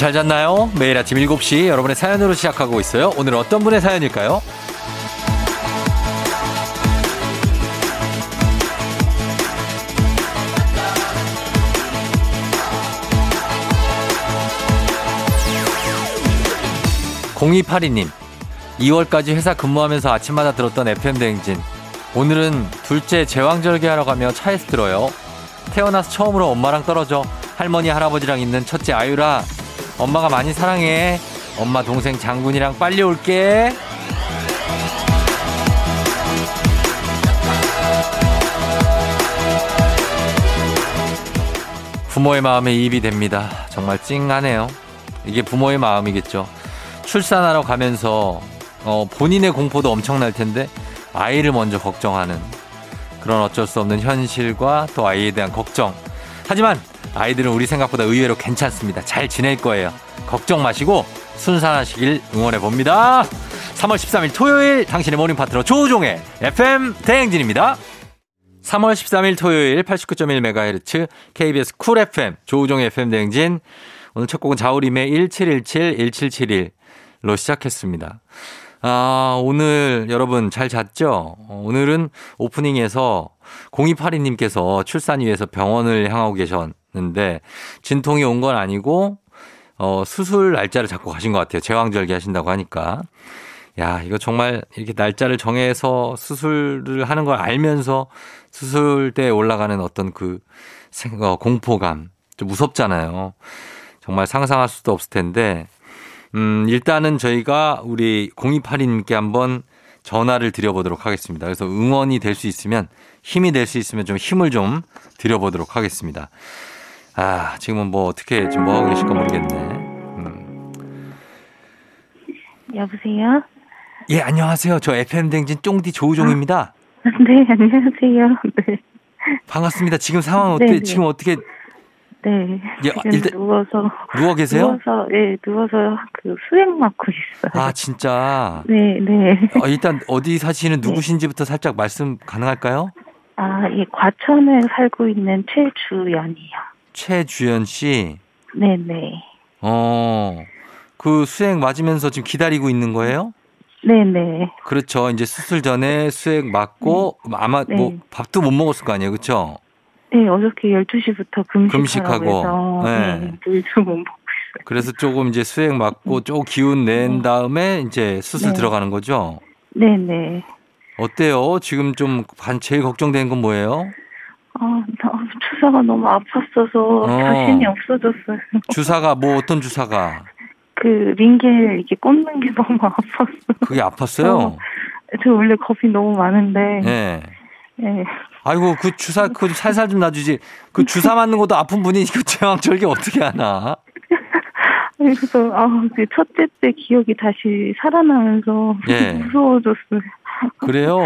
잘 잤나요? 매일 아침 7시 여러분의 사연으로 시작하고 있어요. 오늘 어떤 분의 사연일까요? 0282님, 2월까지 회사 근무하면서 아침마다 들었던 FM대행진. 오늘은 둘째 제왕절개 하러 가며 차에서 들어요. 태어나서 처음으로 엄마랑 떨어져 할머니, 할아버지랑 있는 첫째 아유라. 엄마가 많이 사랑해. 엄마 동생 장군이랑 빨리 올게. 부모의 마음에 이입이 됩니다. 정말 찡하네요. 이게 부모의 마음이겠죠. 출산하러 가면서 어, 본인의 공포도 엄청날 텐데 아이를 먼저 걱정하는 그런 어쩔 수 없는 현실과 또 아이에 대한 걱정. 하지만 아이들은 우리 생각보다 의외로 괜찮습니다. 잘 지낼 거예요. 걱정 마시고 순산하시길 응원해 봅니다. 3월 13일 토요일 당신의 모닝 파트너 조우종의 FM 대행진입니다. 3월 13일 토요일 89.1MHz KBS 쿨 FM 조우종의 FM 대행진 오늘 첫 곡은 자우림의 1717 1771로 시작했습니다. 아, 오늘 여러분 잘 잤죠? 어, 오늘은 오프닝에서 0282님께서 출산 위해서 병원을 향하고 계셨는데 진통이 온 건 아니고 어, 수술 날짜를 잡고 가신 것 같아요. 제왕절개 하신다고 하니까. 야, 이거 정말 이렇게 날짜를 정해서 수술을 하는 걸 알면서 수술대에 올라가는 어떤 그 어, 공포감. 좀 무섭잖아요. 정말 상상할 수도 없을 텐데 음, 일단은 저희가 우리 0282님께 한번 전화를 드려보도록 하겠습니다. 그래서 응원이 될 수 있으면 힘이 될 수 있으면 좀 힘을 좀 드려보도록 하겠습니다. 아, 지금은 뭐 어떻게 지금 뭐 하고 계실까 모르겠네. 음. 여보세요? 예, 안녕하세요. 저 FM댕진 쫑디 조우종입니다. 네, 안녕하세요. 네. 반갑습니다. 지금 상황 어때? 네, 네. 지금 어떻게 네. 예, 지금 일단- 누워서 누워 계세요? 누워서 예, 누워서 그 수액 맞고 있어요. 아, 진짜. 네, 네. 어, 일단 어디 사시는 누구신지부터 살짝 말씀 가능할까요? 아, 예, 과천에 살고 있는 최주연이요. 최주연 씨. 네, 네. 어, 그 수액 맞으면서 지금 기다리고 있는 거예요? 네, 네. 그렇죠. 이제 수술 전에 수액 맞고 아마 네. 뭐 밥도 못 먹었을 거 아니에요. 그렇죠? 네, 어저께 12시부터 금식하라고 금식하고, 해서 네. 네. 그래서 조금 이제 수액 맞고 조금 기운 낸 다음에 이제 수술 네. 들어가는 거죠. 네, 네. 어때요? 지금 좀 반- 제일 걱정되는 건 뭐예요? 아, 나 주사가 너무 아팠어서 어. 자신이 없어졌어요. 주사가 뭐 어떤 주사가? 그 링겔 이렇게 꽂는 게 너무 아팠어. 그게 아팠어요? 어. 저 원래 겁이 너무 많은데. 네. 예. 아이고 그 주사 그 살살 좀 놔주지. 그 주사 맞는 것도 아픈 분이 그 제왕 절개 어떻게 하나? 그래서 아, 그 첫째 때 기억이 다시 살아나면서 예. 무서워졌어요. 그래요?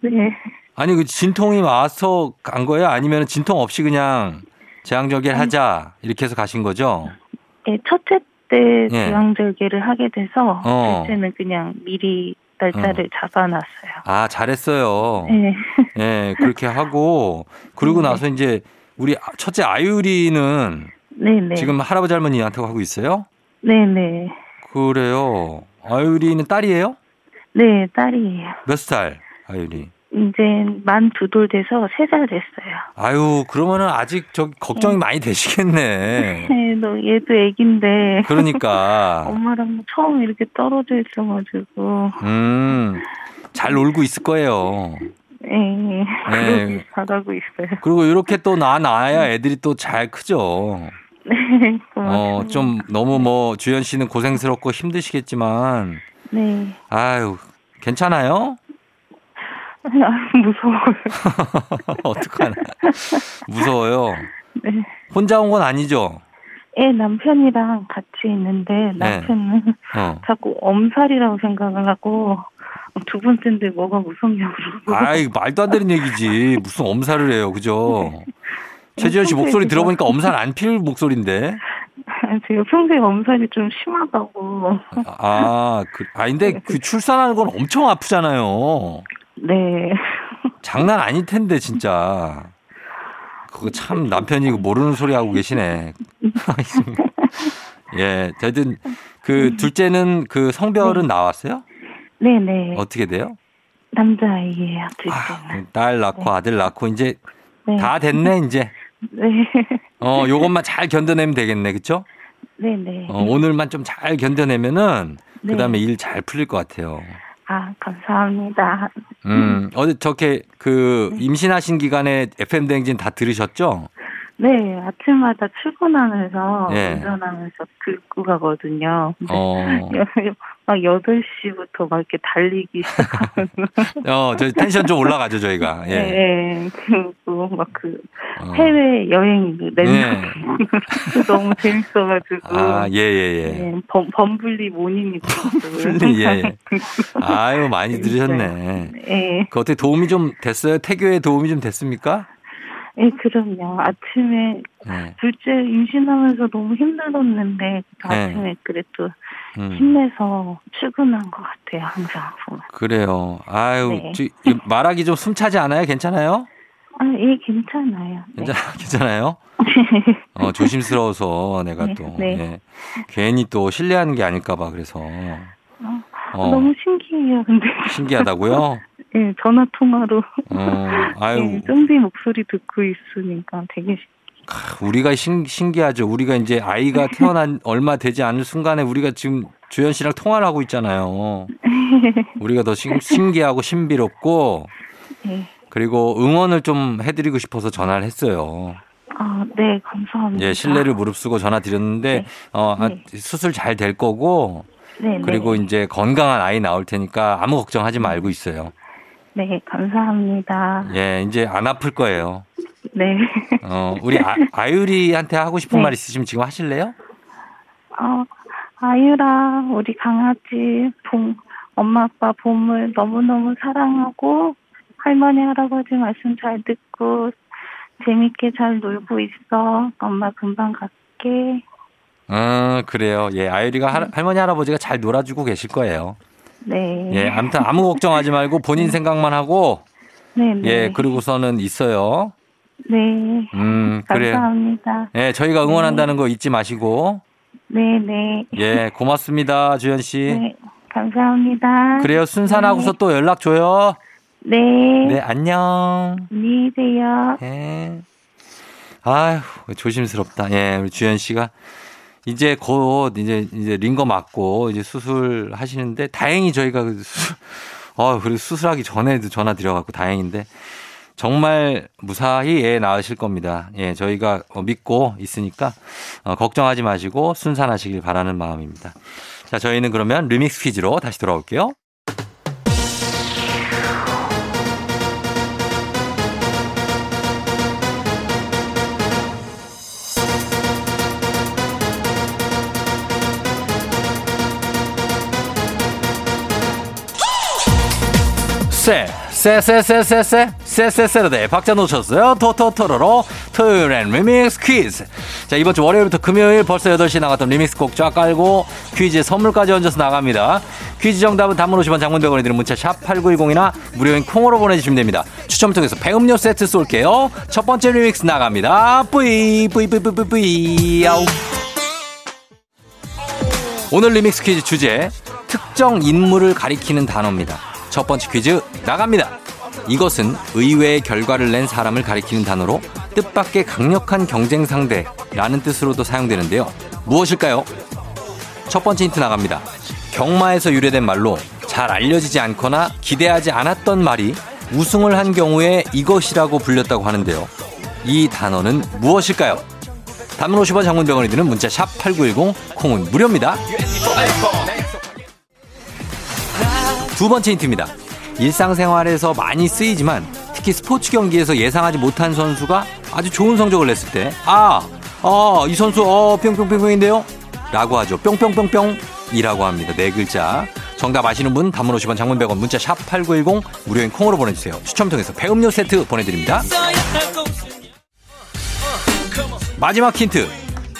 네. 아니 그 진통이 와서 간 거예요? 아니면 진통 없이 그냥 제왕절개를 하자 이렇게 해서 가신 거죠? 예, 첫째 때 예. 제왕절개를 하게 돼서 어. 둘째는 그냥 미리 날짜를 잡아놨어요. 아 잘했어요. 네. 예 그렇게 하고 그러고 네. 나서 이제 우리 첫째 아유리는 네네. 지금 할아버지 할머니한테 하고 있어요? 네네. 그래요. 아유리는 딸이에요? 네, 딸이에요. 몇 살? 아유리. 이제 만 두 돌 돼서 세 살 됐어요. 아유 그러면은 아직 저 걱정이 많이 되시겠네. 네, 너 얘도 애긴데 그러니까 엄마랑 처음 이렇게 떨어져 있어가지고 음. 잘 놀고 있을 거예요. 예, 네. 잘하고 있어요. 그리고 이렇게 또 나 나야 애들이 또 잘 크죠. 네, 고맙습니다. 어, 좀 너무 뭐 주연 씨는 고생스럽고 힘드시겠지만 네, 아유, 괜찮아요? 아, 무서워요. 어떡하나. 무서워요. 네, 혼자 온 건 아니죠? 애 남편이랑 같이 있는데 네. 남편은 어. 자꾸 엄살이라고 생각을 하고 두 번째인데 뭐가 무섭냐고 그러고 아이, 말도 안 되는 얘기지. 무슨 엄살을 해요. 그죠? 최지현 씨 목소리 들어보니까 엄살 안 필 목소리인데. 제가 평소에 엄살이 좀 심하다고 아, 그, 아, 근데 그 출산하는 건 엄청 아프잖아요. 네 장난 아닐 텐데, 진짜. 그거 참 남편이 모르는 소리 하고 계시네. 예. 저든 그 둘째는 그 성별은 네. 나왔어요? 네 네. 어떻게 돼요? 남자아이예요. 아, 딸 낳고 아들 낳고 이제 네. 다 됐네 이제. 네. 어, 요것만 잘 견뎌내면 되겠네. 그쵸? 네네. 어, 오늘만 좀 잘 견뎌내면은 네. 그다음에 일 잘 풀릴 것 같아요. 아, 감사합니다. 음, 어제 저렇게 그 임신하신 기간에 FM 대행진 다 들으셨죠? 네, 아침마다 출근하면서 예. 운전하면서 듣고 가거든요. 어, 막 8시부터 막 이렇게 달리기 시작하면. 어, 저 텐션 좀 올라가죠, 저희가. 예. 네, 그리고 막그 어. 해외 여행 그넷 네. 너무 재밌어 가지고. 아, 예, 예, 예. 네, 범, 범블리 모닝 범블리, 예, 예. 아유, 많이 들으셨네. 예, 그 어떻게 도움이 좀 됐어요? 태교에 도움이 좀 됐습니까? 예, 그럼요. 아침에 네. 둘째 임신하면서 너무 힘들었는데 그 네. 아침에 그래도 음. 힘내서 출근한 것 같아요. 항상 보면. 그래요. 아유, 네. 저, 이 말하기 좀 숨차지 않아요? 괜찮아요? 아, 예, 괜찮아요. 네. 괜찮, 괜찮아요? 어, 조심스러워서 내가 네, 또, 네. 예. 괜히 또 신뢰하는 게 아닐까봐 그래서. 어, 어, 너무 신기해요. 근데 신기하다고요? 예, 전화 통화로 어, 아유, 예, 쫑디 목소리 듣고 있으니까 되게 신- 우리가 신, 신기하죠. 우리가 이제 아이가 태어난 얼마 되지 않을 순간에 우리가 지금 주현 씨랑 통화를 하고 있잖아요. 우리가 더 신, 신기하고 신비롭고 예. 그리고 응원을 좀 해드리고 싶어서 전화를 했어요. 아, 네, 감사합니다. 예, 신뢰를 무릅쓰고 전화 드렸는데 네. 어, 아, 네. 수술 잘 될 거고 네, 그리고 네. 이제 건강한 아이 나올 테니까 아무 걱정하지 말고 있어요. 네, 감사합니다. 예, 이제 안 아플 거예요. 네. 어, 우리 아, 아유리한테 하고 싶은 네. 말 있으시면 지금 하실래요? 어, 아유라, 우리 강아지, 봉, 엄마, 아빠, 봄을 너무너무 사랑하고, 할머니, 할아버지 말씀 잘 듣고, 재밌게 잘 놀고 있어. 엄마 금방 갈게. 어, 그래요. 예, 아유리가 할, 할머니 할아버지가 잘 놀아주고 계실 거예요. 네. 예, 아무튼 아무 걱정하지 말고 본인 생각만 하고 네, 네. 예, 그러고서는 있어요. 네. 음, 그래요. 감사합니다. 예, 저희가 응원한다는 거 잊지 마시고 네, 네. 예, 고맙습니다, 주현 씨. 네, 감사합니다. 그래요, 순산하고서 또 연락 줘요. 네. 네, 안녕. 안녕히 계세요. 예. 아휴, 조심스럽다. 예, 우리 주현 씨가 이제 곧 이제 이제 링거 맞고 이제 수술 하시는데 다행히 저희가 어, 그리고 수술하기 전에도 전화 드려갖고 다행인데 정말 무사히 애 낳으실 겁니다. 예, 저희가 어, 믿고 있으니까 어, 걱정하지 마시고 순산하시길 바라는 마음입니다. 자, 저희는 그러면 리믹스 퀴즈로 다시 돌아올게요. 쎄, 쎄, 쎄, 쎄, 쎄, 쎄, 쎄, 쎄, 쎄르데 박자 놓쳤어요. 토토토로로 토요일 엔 리믹스 퀴즈. 자, 이번 주 월요일부터 금요일 벌써 8시 나갔던 리믹스 곡 쫙 깔고 퀴즈에 선물까지 얹어서 나갑니다. 퀴즈 정답은 단문 50원 장문 100원이 드는 문자 샵 8910이나 무료인 콩으로 보내주시면 됩니다. 추첨 통해서 배음료 세트 쏠게요. 첫 번째 리믹스 나갑니다. 뿌이, 뿌이, 뿌이, 뿌이, 뿌이, 야우. 오늘 리믹스 퀴즈 주제 특정 인물을 가리키는 단어입니다. 첫 번째 퀴즈 나갑니다. 이것은 의외의 결과를 낸 사람을 가리키는 단어로 뜻밖의 강력한 경쟁 상대라는 뜻으로도 사용되는데요. 무엇일까요? 첫 번째 힌트 나갑니다. 경마에서 유래된 말로 잘 알려지지 않거나 기대하지 않았던 말이 우승을 한 경우에 이것이라고 불렸다고 하는데요. 이 단어는 무엇일까요? 단문 50원 장문병원이 드는 문자 샵 8910 콩은 무료입니다. 두 번째 힌트입니다. 일상생활에서 많이 쓰이지만 특히 스포츠 경기에서 예상하지 못한 선수가 아주 좋은 성적을 냈을 때 아, 아, 이 선수 어 뿅뿅뿅뿅인데요? 라고 하죠. 뿅뿅뿅뿅 이라고 합니다. 네 글자. 정답 아시는 분 단문 50원 장문 100원 문자 샵 8910 무료인 콩으로 보내주세요. 추첨 통해서 배음료 세트 보내드립니다. 마지막 힌트.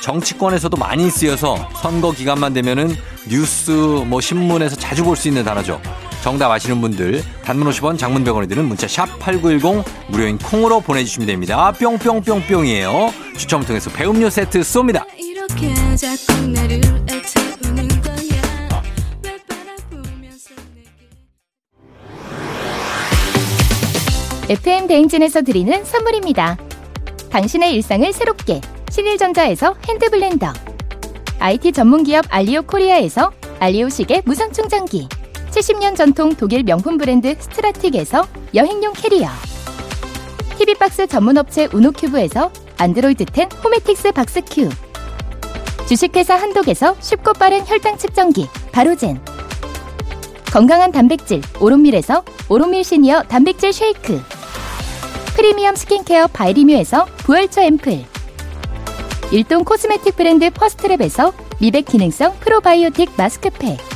정치권에서도 많이 쓰여서 선거 기간만 되면은 뉴스 뭐 신문에서 자주 볼 수 있는 단어죠. 정답 아시는 분들 단문 50원 장문 100원이 드는 문자 샵 8910 무료인 콩으로 보내주시면 됩니다. 뿅뿅뿅뿅이에요. 추첨 통해서 배음료 세트 쏩니다. FM 대행진에서 드리는 선물입니다. 당신의 일상을 새롭게 신일전자에서 핸드블렌더 IT 전문기업 알리오 코리아에서 알리오 시계 무선 충전기 70년 전통 독일 명품 브랜드 스트라틱에서 여행용 캐리어. TV박스 전문업체 우노큐브에서 안드로이드 10 호메틱스 박스 큐. 주식회사 한독에서 쉽고 빠른 혈당 측정기 바로젠. 건강한 단백질 오롯밀에서 오롯밀 시니어 단백질 쉐이크. 프리미엄 스킨케어 바이리뮤에서 부활초 앰플. 일동 코스메틱 브랜드 퍼스트랩에서 미백 기능성 프로바이오틱 마스크팩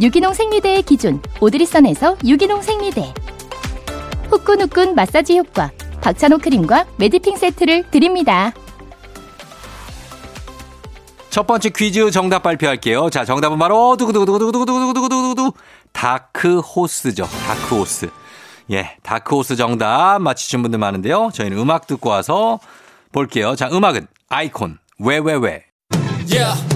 유기농 생리대의 기준 오드리선에서 유기농 생리대 후끈후끈 마사지 효과 박찬호 크림과 매디핑 세트를 드립니다. 첫 번째 퀴즈 정답 발표할게요. 자, 정답은 바로 두구두구두구두구두구두구두구두구두구 다크 호스죠. 다크 호스. 예, 다크 호스 정답 맞히신 분들 많은데요. 저희는 음악 듣고 와서 볼게요. 자, 음악은 아이콘 왜왜왜 Yeah.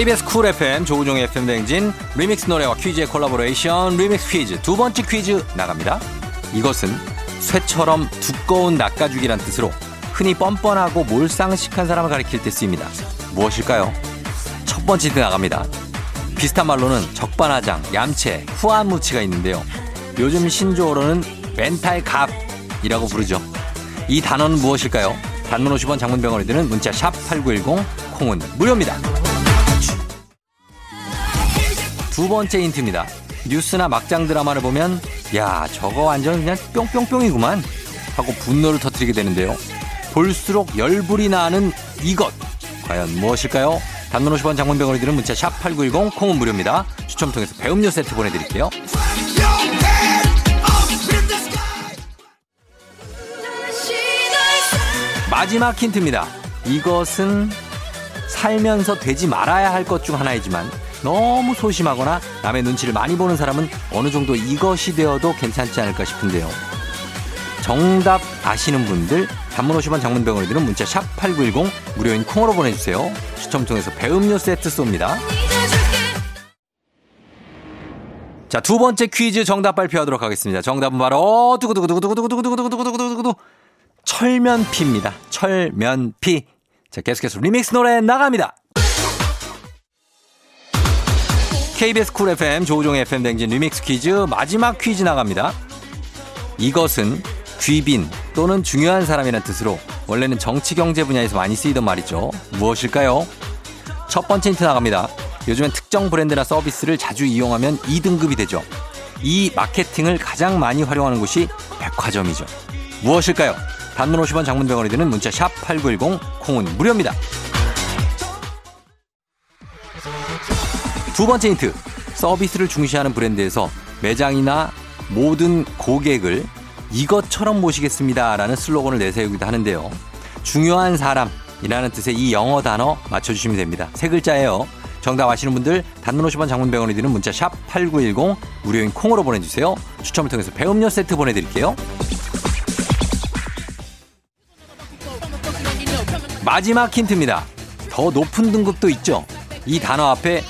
KBS 쿨 FM 조우종의 FM 대행진 리믹스 노래와 퀴즈의 collaboration remix 퀴즈 두 번째 퀴즈 나갑니다. 이것은 쇠처럼 두꺼운 낯가죽이란 뜻으로 흔히 뻔뻔하고 몰상식한 사람을 가리킬 때 쓰입니다. 무엇일까요? 첫 번째 힌트 나갑니다. 비슷한 말로는 적반하장, 얌체, 후안무치가 있는데요. 요즘 신조어로는 멘탈 갑이라고 부르죠. 이 단어는 무엇일까요? 단문 50원 장문병원에 드는 문자 샵 8910 콩은 무료입니다. 두 번째 힌트입니다. 뉴스나 막장 드라마를 보면 야 저거 완전 그냥 뿅뿅뿅이구만 하고 분노를 터뜨리게 되는데요. 볼수록 열불이 나는 이것 과연 무엇일까요? 단문 50원 장문병원에 드는 문자 샵 8910 콩은 무료입니다. 추첨 통해서 배음료 세트 보내드릴게요. 마지막 힌트입니다. 이것은 살면서 되지 말아야 할 것 중 하나이지만 너무 소심하거나 남의 눈치를 많이 보는 사람은 어느 정도 이것이 되어도 괜찮지 않을까 싶은데요. 정답 아시는 분들 단문 50원 장문병원에 드는 문자 샵 8910 무료인 콩으로 보내주세요. 추첨 통해서 배음료 세트 쏩니다. 자, 두 번째 퀴즈 정답 발표하도록 하겠습니다. 정답은 바로 두구두구두구두구두구두구두구두구두구두구 철면피입니다. 철면피. 자, 계속해서 리믹스 노래 나갑니다. KBS 쿨 FM 조우종의 FM 댕진 리믹스 퀴즈 마지막 퀴즈 나갑니다. 이것은 귀빈 또는 중요한 사람이라는 뜻으로 원래는 정치 경제 분야에서 많이 쓰이던 말이죠. 무엇일까요? 첫 번째 힌트 나갑니다. 요즘엔 특정 브랜드나 서비스를 자주 이용하면 2등급이 되죠. 이 마케팅을 가장 많이 활용하는 곳이 백화점이죠. 무엇일까요? 단문 50원 장문병원이 드는 문자 샵 8910 콩은 무료입니다. 두 번째 힌트. 서비스를 중시하는 브랜드에서 매장이나 모든 고객을 이것처럼 모시겠습니다. 라는 슬로건을 내세우기도 하는데요. 중요한 사람이라는 뜻의 이 영어 단어 맞춰주시면 됩니다. 세 글자예요. 정답 아시는 분들 단문 50원 장문병원이 드는 문자 샵 8910 무료인 콩으로 보내주세요. 추첨을 통해서 배음료 세트 보내드릴게요. 마지막 힌트입니다. 더 높은 등급도 있죠. 이 단어 앞에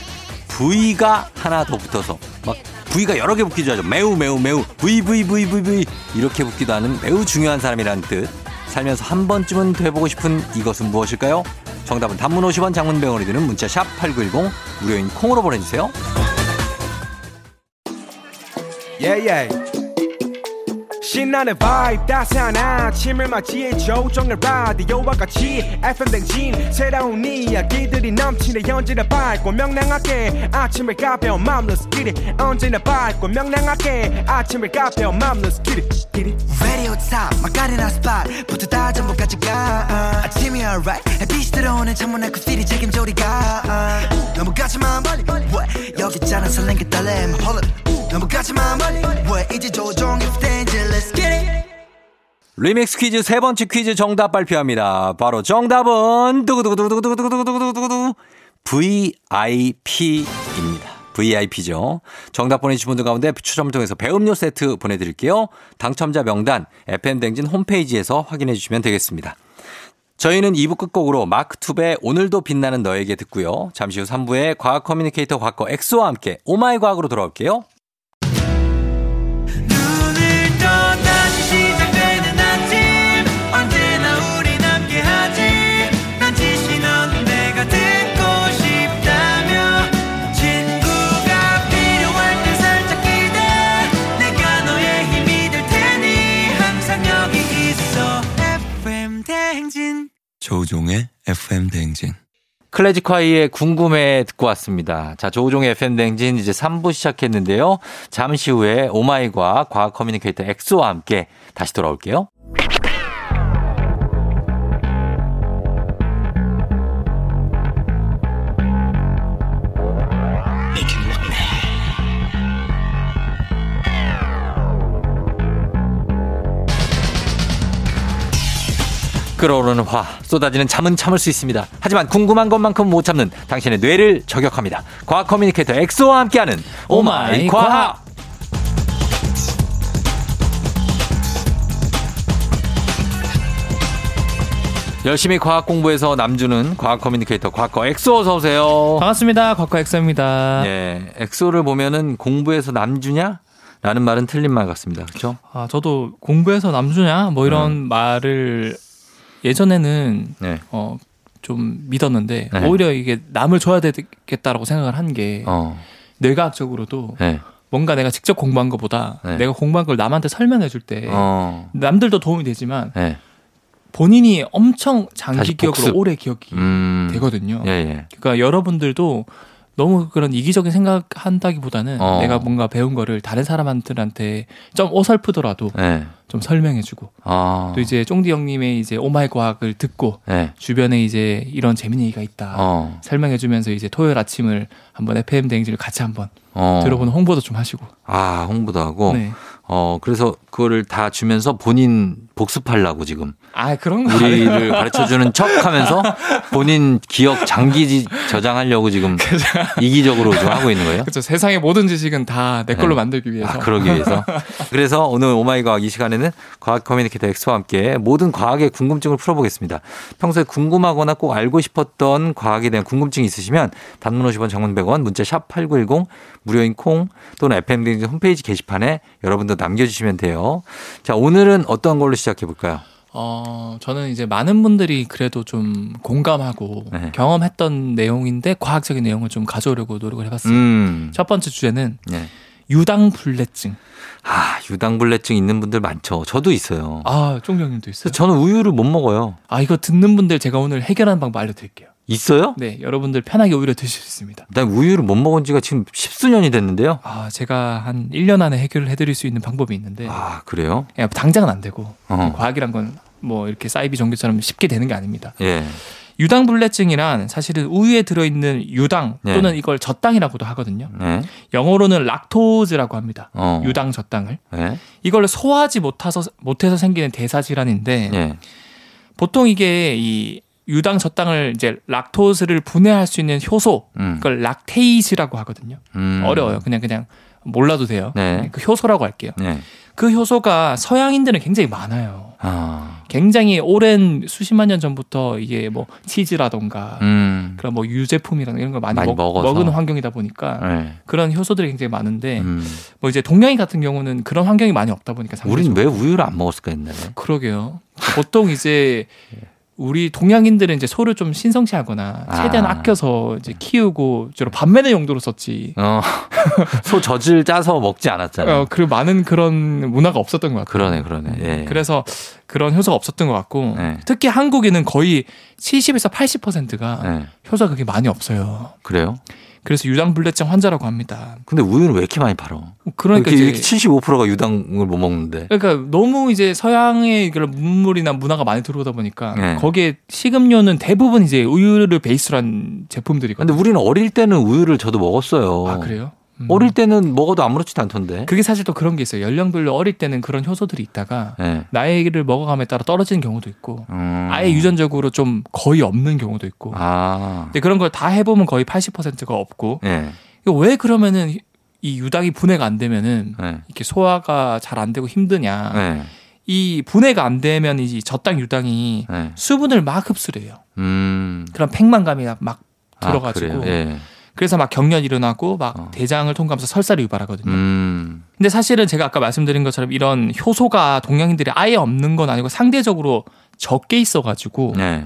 V가 하나 더 붙어서 막 V가 여러 개 붙기도 하죠. 매우 매우 매우 V V V V V 이렇게 붙기도 하는 매우 중요한 사람이라는 뜻. 살면서 한 번쯤은 돼보고 싶은 이것은 무엇일까요? 정답은 단문 50원 장문병원이 드는 문자 샵 8910 무료인 콩으로 보내주세요. yeah, yeah. 신나는 vibe 따스한 아침을 맞이해 조종의 라디오와 같이 FM 댕진. 새로운 이야기들이 넘치네 언제나 밝고 명랑하게 아침을 가벼운 마음 Let's get it 언제나 밝고 명랑하게 아침을 가벼운 마음 Let's get it, get it. Radio top 막간이나 스팟부터 다 전부까지 가. 아침이 alright. 햇빛이 들어오는 창문 앞 굿필이 책임져 우리가. 너무 가지마 멀리. 왜? 여기 있잖아 설렌 게 떨림 Hold up 너무 가지마 멀리 왜 이제 조종의 스탠지 Let's get it 리믹스 퀴즈 세 번째 퀴즈 정답 발표합니다. 바로 정답은 두구두구두구두구두구두구두구두구 VIP입니다. VIP죠. 정답 보내주신 분들 가운데 추첨을 통해서 배음료 세트 보내드릴게요. 당첨자 명단 FM댕진 홈페이지에서 확인해 주시면 되겠습니다. 저희는 2부 끝곡으로 마크툽의 오늘도 빛나는 너에게 듣고요. 잠시 후 3부에 과학 communicator 과거 엑소와 함께 oh my 과학으로 돌아올게요. 조우종의 FM 대행진. 클래지콰이의 궁금해 듣고 왔습니다. 자, 조우종의 FM대행진 이제 3부 시작했는데요. 잠시 후에 oh my 과학 과학 communicator 엑소와 함께 다시 돌아올게요. 끓어오르는 화, 쏟아지는 잠은 참을 수 있습니다. 하지만 궁금한 것만큼 못 참는 당신의 뇌를 저격합니다. 과학 communicator 엑소와 함께하는 oh my 과학! 열심히 과학 공부해서 남주는 과학 communicator 과거 엑소 어서 오세요. 반갑습니다. 곽과 엑소입니다. 예, 엑소를 보면은 공부해서 남주냐? 라는 말은 틀린 말 같습니다. 그렇죠? 아, 저도 공부해서 남주냐 뭐 이런 말을 예전에는 네. 어, 좀 믿었는데 네. 오히려 이게 남을 줘야 되겠다라고 생각을 한게 어. 뇌과학적으로도 네. 뭔가 내가 직접 공부한 것보다 네. 내가 공부한 걸 남한테 설명해 줄때 어. 남들도 도움이 되지만 네. 본인이 엄청 장기. 기억으로 오래 기억이 음. 되거든요. 예, 예. 그러니까 여러분들도 너무 그런 이기적인 생각한다기보다는 어. 내가 뭔가 배운 거를 다른 사람들한테 좀 어설프더라도 네. 좀 설명해주고 아. 또 이제 쫑디 형님의 이제 오마이 과학을 듣고 네. 주변에 이제 이런 재밌는 얘기가 있다 어. 설명해주면서 이제 토요일 아침을 한번 FM 대행진을 같이 한번 어. 들어보는 홍보도 좀 하시고 아, 홍보도 하고. 네. 어, 그래서 그거를 다 주면서 본인 복습하려고 지금 아 그런 거. 우리를 가르쳐 주는 척 하면서 본인 기억 장기 지- 저장하려고 지금 이기적으로 좀 하고 있는 거예요? 그렇죠 세상의 모든 지식은 다 내 걸로 네. 만들기 위해서 아, 그러기 위해서. 그래서 오늘 oh my 과학 이 시간에는 과학 communicator 엑소와 함께 모든 과학의 궁금증을 풀어보겠습니다. 평소에 궁금하거나 꼭 알고 싶었던 과학에 대한 궁금증이 있으시면 단문 50원 장문 100원 문자 샵 8910 무료인 콩 또는 FM 대행진 홈페이지 게시판에 여러분도 남겨주시면 돼요. 자, 오늘은 어떤 걸로 시작해 볼까요? 어, 저는 이제 많은 분들이 그래도 좀 공감하고 네. 경험했던 내용인데 과학적인 내용을 좀 가져오려고 노력을 해봤어요. 음. 첫 번째 주제는 네. 유당불내증. 아, 유당불내증 있는 분들 많죠. 저도 있어요. 아, 쫑정님도 있어요. 저는 우유를 못 먹어요. 아, 이거 듣는 분들 제가 오늘 해결하는 방법 알려드릴게요. 있어요? 네, 여러분들 편하게 우유를 드실 수 있습니다. 난 우유를 못 먹은 지가 지금 십수년이 됐는데요. 아, 제가 한 1년 안에 해결을 해드릴 수 있는 방법이 있는데, 아, 그래요? 야, 당장은 안 되고, 어. 과학이란 건 뭐 이렇게 사이비 종교처럼 쉽게 되는 게 아닙니다. 예. 유당불내증이란 사실은 우유에 들어있는 유당 네. 또는 이걸 젖당이라고도 하거든요. 네. 영어로는 락토즈라고 합니다. 어. 유당 젖당을. 네. 이걸 소화하지 못해서 못해서 생기는 대사 질환인데 예. 보통 이게 이 유당 젖당을 이제 락토스를 분해할 수 있는 효소 음. 그걸 락테이즈라고 하거든요. 음. 어려워요. 그냥 그냥 몰라도 돼요. 네. 그 효소라고 할게요. 네. 그 효소가 서양인들은 굉장히 많아요. 아. 굉장히 오랜 수십만 년 전부터 이게 뭐 치즈라던가 음. 그런 뭐 유제품이라는 이런 걸 많이, 많이 먹. 먹는 환경이다 보니까 네. 그런 효소들이 굉장히 많은데 음. 뭐 이제 동양인 같은 경우는 그런 환경이 많이 없다 보니까 상대적으로. 왜 우유를 안 먹었을까 옛날에? 그러게요. 보통 이제 우리 동양인들은 이제 소를 좀 신성시하거나 최대한 아. 아껴서 이제 키우고 주로 반매는 용도로 썼지. 어. 소 젖을 짜서 먹지 않았잖아요. 어, 그 많은 그런 문화가 없었던 것 같아요. 그러네, 그러네. 예. 그래서 그런 효소가 없었던 것 같고 네. 특히 한국에는 거의 70에서 80%가 네. 효소가 그렇게 많이 없어요. 그래요? 그래서 유당불내증 환자라고 합니다. 근데 우유는 왜 이렇게 많이 팔어? 그러니까 이렇게 이제 75%가 유당을 못 먹는데. 그러니까 너무 이제 서양의 그런 문물이나 문화가 많이 들어오다 보니까 네. 거기에 식음료는 대부분 이제 우유를 베이스로 한 제품들이거든요. 근데 우리는 어릴 때는 우유를 저도 먹었어요. 아 그래요? 음. 어릴 때는 먹어도 아무렇지도 않던데. 그게 사실 또 그런 게 있어요. 연령별로 어릴 때는 그런 효소들이 있다가 네. 나이를 먹어감에 따라 떨어지는 경우도 있고 음. 아예 유전적으로 좀 거의 없는 경우도 있고. 아. 근데 그런 걸 다 해보면 거의 80%가 없고. 예. 이거 왜 그러면은 이 유당이 분해가 안 되면은 네. 이렇게 소화가 잘 안 되고 힘드냐? 네. 이 분해가 안 되면 이 젖당 유당이 네. 수분을 막 흡수를 해요. 음. 그런 팽만감이 막 아, 들어가지고? 예. 그래서 막 경련 일어나고 막 어. 대장을 통과하면서 설사를 유발하거든요. 음. 근데 사실은 제가 아까 말씀드린 것처럼 이런 효소가 동양인들이 아예 없는 건 아니고 상대적으로 적게 있어가지고 네.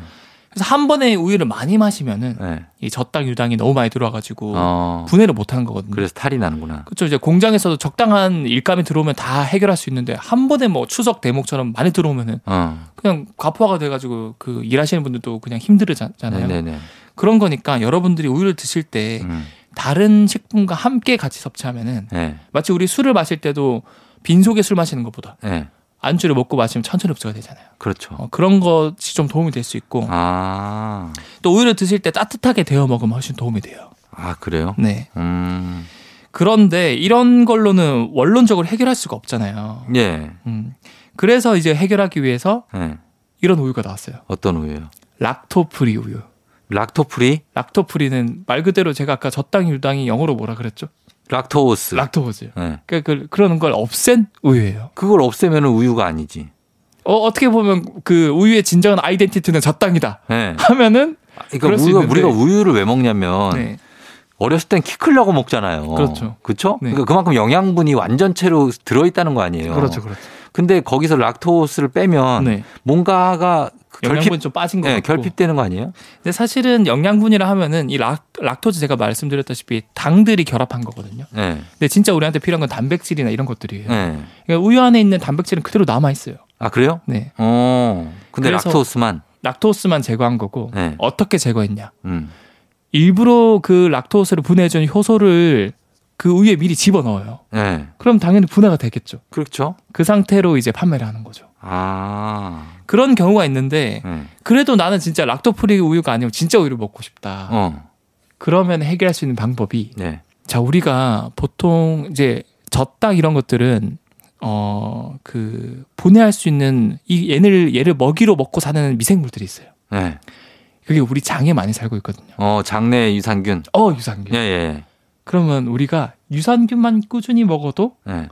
그래서 한 번에 우유를 많이 마시면은 네. 이 젖당 유당이 너무 많이 들어와가지고 어. 분해를 못 하는 거거든요. 그래서 탈이 나는구나. 그렇죠. 이제 공장에서도 적당한 일감이 들어오면 다 해결할 수 있는데 한 번에 뭐 추석 대목처럼 많이 들어오면은 어. 그냥 과포화가 돼가지고 그 일하시는 분들도 그냥 힘들잖아요. 네네네. 그런 거니까 여러분들이 우유를 드실 때 음. 다른 식품과 함께 같이 섭취하면은 네. 마치 우리 술을 마실 때도 빈속에 술 마시는 것보다 네. 안주를 먹고 마시면 천천히 흡수가 되잖아요. 그렇죠. 어, 그런 것이 좀 도움이 될 수 있고 아. 또 우유를 드실 때 따뜻하게 데워 먹으면 훨씬 도움이 돼요. 아, 그래요? 네. 음. 그런데 이런 걸로는 원론적으로 해결할 수가 없잖아요. 예. 음. 그래서 이제 해결하기 위해서 네. 이런 우유가 나왔어요. 어떤 우유요? lacto-free 우유. lacto-free? lacto-free는 말 그대로 제가 아까 젖당 유당이 영어로 뭐라 그랬죠? lactose. lactose. 네. 그, 그, 그런 걸 없앤 우유예요. 그걸 없애면 우유가 아니지. 어, 어떻게 보면 그 우유의 진정한 identity는 젖당이다. 네. 하면은 그러니까 그럴 수 우리가. 우리가 우유를 왜 먹냐면 네. 어렸을 땐 키 크려고 먹잖아요. 그렇죠. 그렇죠? 네. 그러니까 그만큼 영양분이 완전체로 들어 있다는 거 아니에요. 그렇죠, 그렇죠. 근데 거기서 lactose를 빼면 네. 뭔가가 영양분 좀 빠진 거 네, 같고. 결핍되는 거 아니에요? 근데 사실은 영양분이라 하면은 이 락, 락토즈 제가 말씀드렸다시피 당들이 결합한 거거든요. 네. 근데 진짜 우리한테 필요한 건 단백질이나 이런 것들이에요. 네. 그러니까 우유 안에 있는 단백질은 그대로 남아 있어요. 아 그래요? 네. 어. 근데 lactose만. lactose만 제거한 거고 네. 어떻게 제거했냐? 음. 일부러 그 lactose를 분해해준 효소를 그 우유에 미리 집어 넣어요. 네. 그럼 당연히 분해가 되겠죠. 그렇죠. 그 상태로 이제 판매를 하는 거죠. 아. 그런 경우가 있는데 네. 그래도 나는 진짜 lacto-free 우유가 아니고 진짜 우유를 먹고 싶다. 어. 그러면 해결할 수 있는 방법이 네. 자 우리가 보통 이제 젖당 이런 것들은 어 그 분해할 수 있는 이 얘를 얘를 먹이로 먹고 사는 미생물들이 있어요. 네. 그게 우리 장에 많이 살고 있거든요. 어 장내 유산균. 어 유산균. 예 예. 그러면 우리가 유산균만 꾸준히 먹어도 예.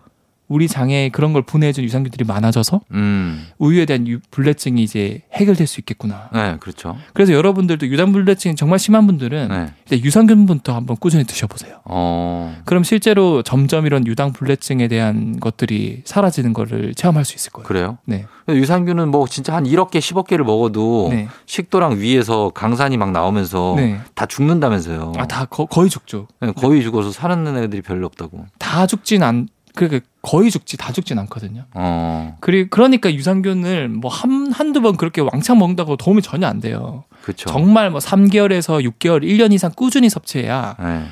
우리 장에 그런 걸 보내준 유산균들이 많아져서 음. 우유에 대한 유- 불내증이 이제 해결될 수 있겠구나. 네, 그렇죠. 그래서 여러분들도 유당 불내증이 정말 심한 분들은 네. 일단 유산균부터 한번 꾸준히 드셔보세요. 어. 그럼 실제로 점점 이런 유당 불내증에 대한 것들이 사라지는 거를 체험할 수 있을 거예요. 그래요? 네. 유산균은 뭐 진짜 한 1억 개, 10억 개를 먹어도 네. 식도랑 위에서 강산이 막 나오면서 네. 다 죽는다면서요. 아, 다 거, 거의 죽죠. 네, 거의 죽어서 사는 애들이 별로 없다고. 다 죽진 않, 그러니까 거의 죽지, 다 죽진 않거든요. 어. 그리, 그러니까 유산균을 뭐 한, 한두 번 그렇게 왕창 먹는다고 도움이 전혀 안 돼요. 그렇죠. 정말 뭐 3개월에서 6개월, 1년 이상 꾸준히 섭취해야 네.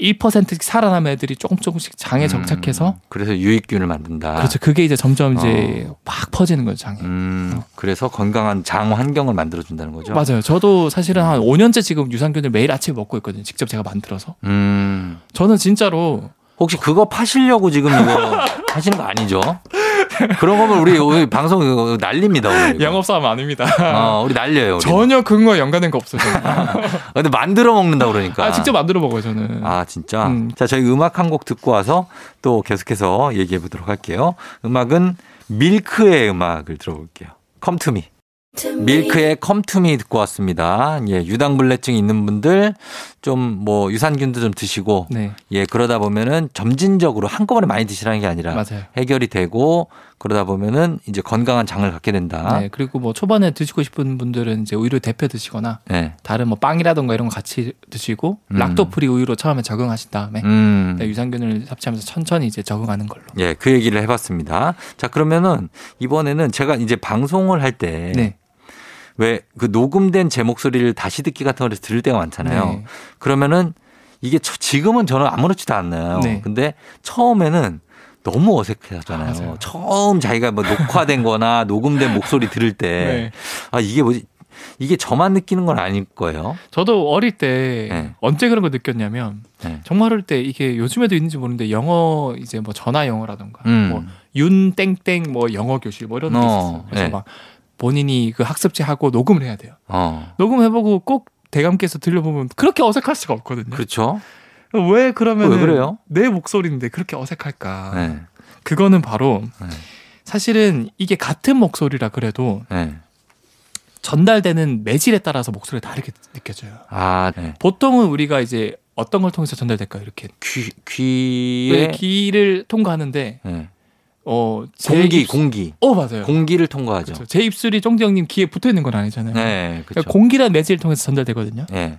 1%씩 살아남은 애들이 조금 조금씩 장에 정착해서 음, 그래서 유익균을 만든다. 그렇죠. 그게 이제 점점 이제 막 퍼지는 거죠, 장에. 음, 그래서 건강한 장 환경을 만들어 준다는 거죠. 맞아요. 저도 사실은 한 5년째 지금 유산균을 매일 아침에 먹고 있거든요. 직접 제가 만들어서. 음. 저는 진짜로 혹시 그거 파시려고 지금 이거 하시는 거 아니죠? 그런 거면 우리, 우리 방송 날립니다. 이거. 영업사원 아닙니다. 어, 우리 날려요. 우리. 전혀 근거에 연관된 거 없어요. 근데 만들어 먹는다 그러니까. 아, 직접 만들어 먹어요, 저는. 아, 진짜? 음. 자, 저희 음악 한 곡 듣고 와서 또 계속해서 얘기해 보도록 할게요. 음악은 밀크의 음악을 들어볼게요. Come to Me. 밀크의 Come to Me 듣고 왔습니다. 예, 유당불내증 있는 분들 좀 뭐 유산균도 좀 드시고 네. 예, 그러다 보면은 점진적으로 한꺼번에 많이 드시라는 게 아니라 맞아요. 해결이 되고 그러다 보면은 이제 건강한 장을 갖게 된다. 네, 그리고 뭐 초반에 드시고 싶은 분들은 이제 우유를 데펴 드시거나 네. 다른 뭐 빵이라던가 이런 거 같이 드시고 음. 락토프리 우유로 처음에 적응하신 다음에 음. 네, 유산균을 섭취하면서 천천히 이제 적응하는 걸로. 예, 그 얘기를 해봤습니다. 자, 그러면은 이번에는 제가 이제 방송을 할때 네. 왜 그 녹음된 제 목소리를 다시 듣기 같은 걸 들을 때가 많잖아요. 네. 그러면은 이게 처- 지금은 저는 아무렇지도 않나요. 네. 근데 처음에는 너무 어색하잖아요. 아, 맞아요. 처음 자기가 뭐 녹화된 거나 녹음된 목소리 들을 때 네. 아, 이게 뭐지? 이게 저만 느끼는 건 아닐 거예요. 저도 어릴 때 네. 언제 그런 걸 느꼈냐면 네. 정말 어릴 때 이게 요즘에도 있는지 모르는데 영어 이제 뭐 전화 영어라던가 음. 뭐 윤땡땡 뭐 영어 교실 뭐 이런 게 어, 있었어요. 그래서 네. 막 본인이 그 학습지 하고 녹음을 해야 돼요. 어. 녹음해보고 꼭 대감께서 들려보면 그렇게 어색할 수가 없거든요. 그렇죠. 왜 그러면 왜 그래요? 내 목소리인데 그렇게 어색할까? 네. 그거는 바로 네. 사실은 이게 같은 목소리라 그래도 네. 전달되는 매질에 따라서 목소리가 다르게 느껴져요. 아, 네. 보통은 우리가 이제 어떤 걸 통해서 전달될까요? 이렇게 귀, 귀에 네, 귀를 통과하는데 네. 어, 제 공기, 입- 공기. 어 맞아요. 공기를 통과하죠. 그렇죠. 제 입술이 쫑디 형님 귀에 붙어 있는 건 아니잖아요. 네, 그렇죠. 그러니까 공기란 매질을 통해서 전달되거든요. 네.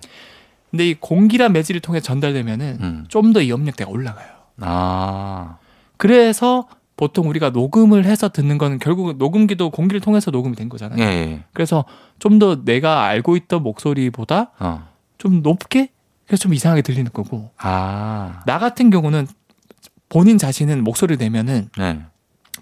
근데 이 공기란 매질을 통해 서 전달되면은 음. 좀더 이 염력대가 올라가요. 아, 그래서 보통 우리가 녹음을 해서 듣는 건 결국 녹음기도 공기를 통해서 녹음이 된 거잖아요. 예, 예. 그래서 좀 더 내가 알고 있던 목소리보다 어. 좀 높게 그래서 좀 이상하게 들리는 거고 아, 나 같은 경우는 본인 자신은 목소리를 내면은 네,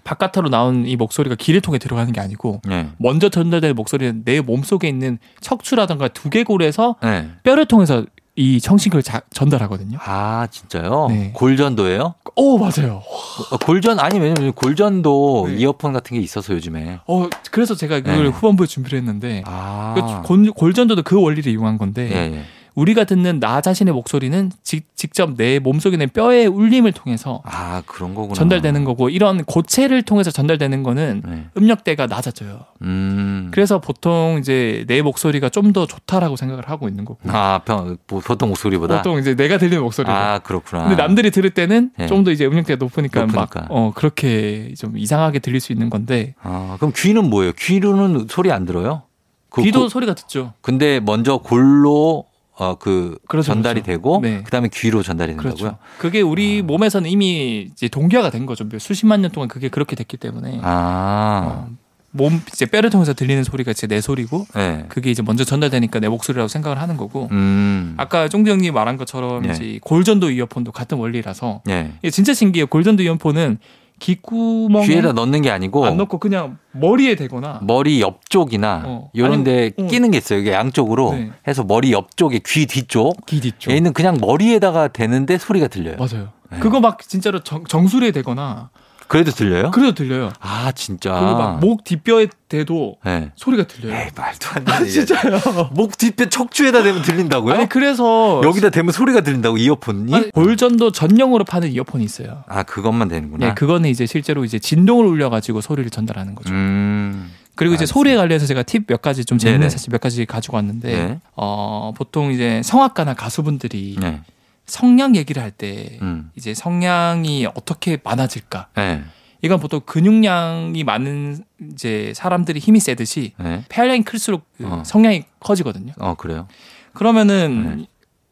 바깥으로 나온 이 목소리가 귀를 통해 들어가는 게 아니고 네, 먼저 전달되는 목소리는 내 몸속에 있는 척추라든가 두개골에서 네. 뼈를 통해서 이 청신기를 자- 전달하거든요. 아, 진짜요? 네. 골전도예요? 오 맞아요. 어, 골전 아니 왜냐면 골전도 네. 이어폰 같은 게 있어서 요즘에. 어 그래서 제가 그걸 네. 후반부에 준비를 했는데 아, 그 골- 골전도도 그 원리를 이용한 건데 예, 예. 우리가 듣는 나 자신의 목소리는 직, 직접 내 몸속에 있는 뼈의 울림을 통해서 아 그런 거구나. 전달되는 거고 이런 고체를 통해서 전달되는 거는 네. 음역대가 낮아져요. 음. 그래서 보통 이제 내 목소리가 좀 더 좋다라고 생각을 하고 있는 거고 아, 평, 보- 보통 목소리보다. 보통 이제 내가 들리는 목소리로. 아, 그렇구나. 근데 남들이 들을 때는 네. 좀더 이제 음역대가 높으니까, 높으니까. 막 어, 그렇게 좀 이상하게 들릴 수 있는 건데 아, 그럼 귀는 뭐예요? 귀로는 소리 안 들어요? 그 귀도 고- 소리가 듣죠. 근데 먼저 골로 어, 그 그렇죠, 전달이 그렇죠. 되고 네. 그다음에 귀로 전달이 된다고요? 그렇죠. 그게 우리 몸에서는 이미 이제 동기화가 된 거죠. 수십만 년 동안 그게 그렇게 됐기 때문에 아, 어, 몸 이제 뼈를 통해서 들리는 소리가 이제 내 소리고 네. 그게 이제 먼저 전달되니까 내 목소리라고 생각을 하는 거고 음, 아까 쫑디 형님 말한 것처럼 예. 이제 골전도 이어폰도 같은 원리라서 예. 이게 진짜 신기해요. 골전도 이어폰은 귓구멍에 귀에다 넣는 게 아니고 안 넣고 그냥 머리에 대거나 머리 옆쪽이나 어. 요런데 어. 끼는 게 있어요. 이게 양쪽으로 네. 해서 머리 옆쪽에 귀 뒤쪽 귀 뒤쪽. 얘는 그냥 머리에다가 대는데 소리가 들려요. 맞아요. 네. 그거 막 진짜로 정, 정수리에 대거나 그래도 들려요? 그래도 들려요. 아, 진짜. 그리고 막 목 뒷뼈에 대도 네. 소리가 들려요. 에이, 말도 안 아, 되는 얘기야. 진짜요? 목 뒷뼈 척추에다 대면 들린다고요? 아니 그래서 여기다 대면 소리가 들린다고 이어폰이? 아니, 골전도 전용으로 파는 이어폰이 있어요. 아, 그것만 되는구나. 예, 그거는 이제 실제로 이제 진동을 울려가지고 소리를 전달하는 거죠. 음. 그리고 이제 알겠습니다. 소리에 관련해서 제가 팁 몇 가지 좀 재밌는 네네. 사실 몇 가지 가지고 왔는데 네. 어 보통 이제 성악가나 가수분들이 네. 성량 얘기를 할때 음. 이제 성량이 어떻게 많아질까? 네. 이건 보통 근육량이 많은 이제 사람들이 힘이 세듯이 네. 폐활량이 클수록 그 어. 성량이 커지거든요. 어, 그래요? 그러면은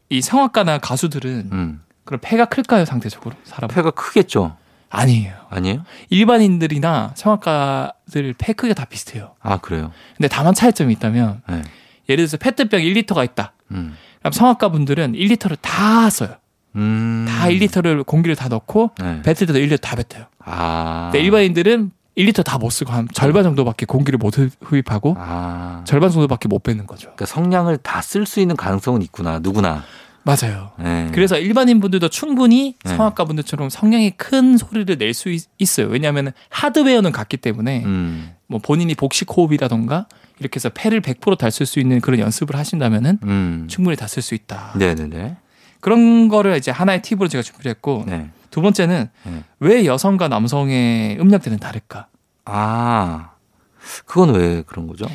이 성악가나 가수들은 음. 그럼 폐가 클까요 상대적으로 사람? 폐가 크겠죠? 아니에요. 아니에요? 일반인들이나 성악가들 폐 크기가 다 비슷해요. 아, 그래요? 근데 다만 차이점이 있다면 네. 예를 들어서 페트병 1리터가 있다. 음. 성악가 분들은 1리터를 다 써요. 음. 다 1리터를 공기를 다 넣고 네. 뱉을 때도 1리터 다 뱉어요. 아. 근데 일반인들은 1리터 다 못 쓰고 한 절반 정도밖에 공기를 못 흡- 흡입하고 아. 절반 정도밖에 못 뱉는 거죠. 그러니까 성량을 다 쓸 수 있는 가능성은 있구나. 누구나. 맞아요. 네. 그래서 일반인 분들도 충분히 네. 성악가 분들처럼 성량이 큰 소리를 낼 수 있어요. 왜냐하면 하드웨어는 같기 때문에 음. 뭐 본인이 복식 호흡이라던가 이렇게 해서 폐를 100%다 쓸 수 있는 그런 연습을 하신다면은 음. 충분히 다 쓸 수 있다. 네네네. 그런 거를 이제 하나의 팁으로 제가 준비를 했고 네. 두 번째는 네. 왜 여성과 남성의 음역대는 다를까? 아. 그건 왜 그런 거죠?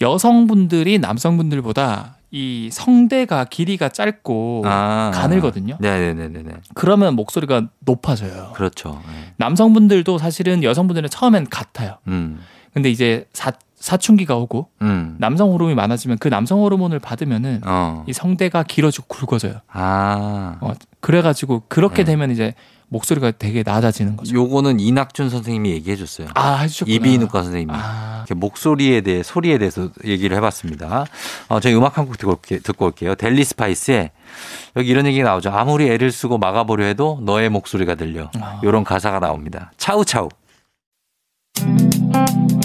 여성분들이 남성분들보다 이 성대가 길이가 짧고 아. 가늘거든요. 네네네네. 그러면 목소리가 높아져요. 그렇죠. 네. 남성분들도 사실은 여성분들은 처음엔 같아요. 음. 근데 이제 사, 사춘기가 오고 음. 남성 호르몬이 많아지면 그 남성 호르몬을 받으면은 어. 이 성대가 길어지고 굵어져요. 아. 어, 그래가지고 그렇게 네. 되면 이제 목소리가 되게 낮아지는 거죠. 요거는 이낙준 선생님이 얘기해 줬어요. 아, 해주셨구나. 이비인후과 선생님이. 아, 목소리에 대해 소리에 대해서 얘기를 해봤습니다. 어, 저희 음악 한 곡 듣고, 올게, 듣고 올게요. 델리 스파이스의 여기 이런 얘기가 나오죠. 아무리 애를 쓰고 막아보려 해도 너의 목소리가 들려. 아. 이런 가사가 나옵니다. 차우차우. 매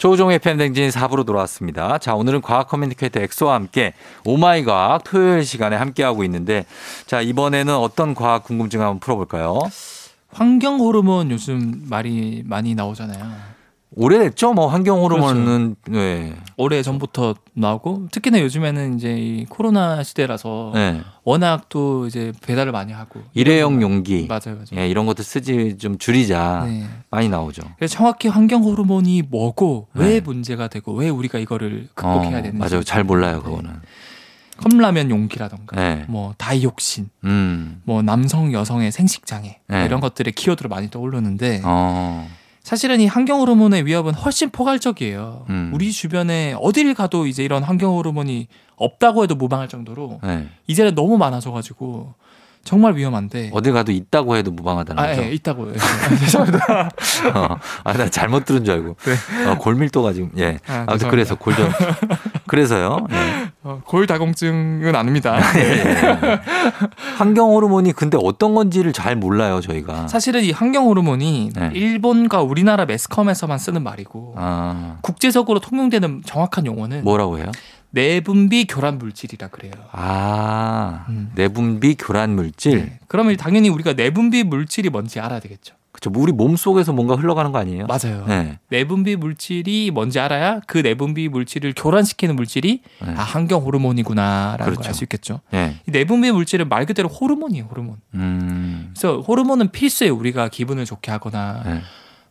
조충현의 FM대행진 4부로 돌아왔습니다. 자, 오늘은 과학 커뮤니케이터 엑소와 함께 오마이 과학 토요일 시간에 함께하고 있는데 자, 이번에는 어떤 과학 궁금증 한번 풀어볼까요? 환경 호르몬 요즘 말이 많이 나오잖아요. 오래됐죠? 뭐 환경 호르몬은 네. 오래 전부터 나오고 특히나 요즘에는 이제 이 코로나 시대라서 네. 워낙 또 이제 배달을 많이 하고 일회용 용기. 맞아요, 맞아요. 예, 이런 것도 쓰지 좀 줄이자. 네. 많이 나오죠. 그래서 정확히 환경 호르몬이 뭐고 네. 왜 문제가 되고 왜 우리가 이거를 극복해야 어, 되는지 맞아요. 잘 몰라요, 네. 그거는. 컵라면 용기라던가 네. 뭐 다이옥신 음. 뭐 남성 여성의 생식 장애 네. 이런 것들의 키워드로 많이 떠오르는데 어. 사실은 이 환경 호르몬의 위협은 훨씬 포괄적이에요. 음. 우리 주변에 어딜 가도 이제 이런 환경 호르몬이 없다고 해도 무방할 정도로 네. 이제는 너무 많아져 가지고 정말 위험한데 어딜 가도 있다고 해도 무방하다는 아, 거죠. 예, 있다고요. 예. 죄송합니다. 어, 아, 나 잘못 들은 줄 알고. 어, 골밀도가 지금, 예. 아, 죄송합니다. 그래서 골전. 그래서요. 예. 어, 골다공증은 아닙니다. 예, 예. 환경 호르몬이 근데 어떤 건지를 잘 몰라요, 저희가. 사실은 이 환경 호르몬이 네. 일본과 우리나라 매스컴에서만 쓰는 말이고 아, 국제적으로 통용되는 정확한 용어는 뭐라고 해요? 내분비 교란 물질이라 그래요. 아, 음. 내분비 교란 물질. 네. 그러면 당연히 우리가 내분비 물질이 뭔지 알아야 되겠죠. 그쵸. 우리 몸 속에서 뭔가 흘러가는 거 아니에요? 맞아요. 네. 내분비 물질이 뭔지 알아야 그 내분비 물질을 교란시키는 물질이 네. 아 환경 호르몬이구나라는 걸 그렇죠. 알수 있겠죠. 네. 이 내분비 물질은 말 그대로 호르몬이에요, 호르몬. 음. 그래서 호르몬은 필수예요. 우리가 기분을 좋게 하거나 네.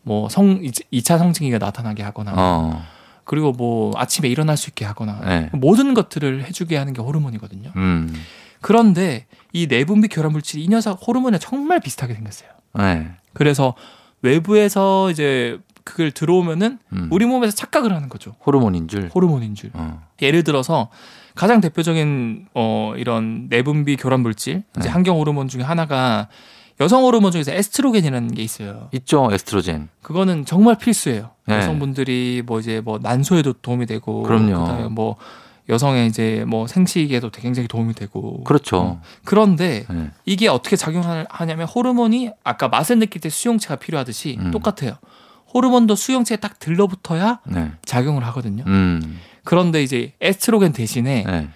뭐성 2차 성징기가 나타나게 하거나 어. 그리고 뭐 아침에 일어날 수 있게 하거나 네. 모든 것들을 해주게 하는 게 호르몬이거든요. 음. 그런데 이 내분비 교란 물질이 이 녀석 호르몬에 정말 비슷하게 생겼어요. 네. 그래서 외부에서 이제 그걸 들어오면은 음. 우리 몸에서 착각을 하는 거죠. 호르몬인 줄. 호르몬인 줄. 어. 예를 들어서 가장 대표적인 어 이런 내분비 교란 물질 이제 네. 환경 호르몬 중에 하나가 여성 호르몬 중에서 에스트로겐이라는 게 있어요. 있죠, 에스트로겐. 그거는 정말 필수예요. 네. 여성분들이 뭐 이제 뭐 난소에도 도움이 되고 그럼요. 그다음에 뭐 여성의 이제 뭐 생식에도 굉장히 도움이 되고 그렇죠. 어. 그런데 네. 이게 어떻게 작용하냐면 호르몬이 아까 맛을 느낄 때 수용체가 필요하듯이 음. 똑같아요. 호르몬도 수용체에 딱 들러붙어야 네. 작용을 하거든요. 음. 그런데 이제 에스트로겐 대신에 네.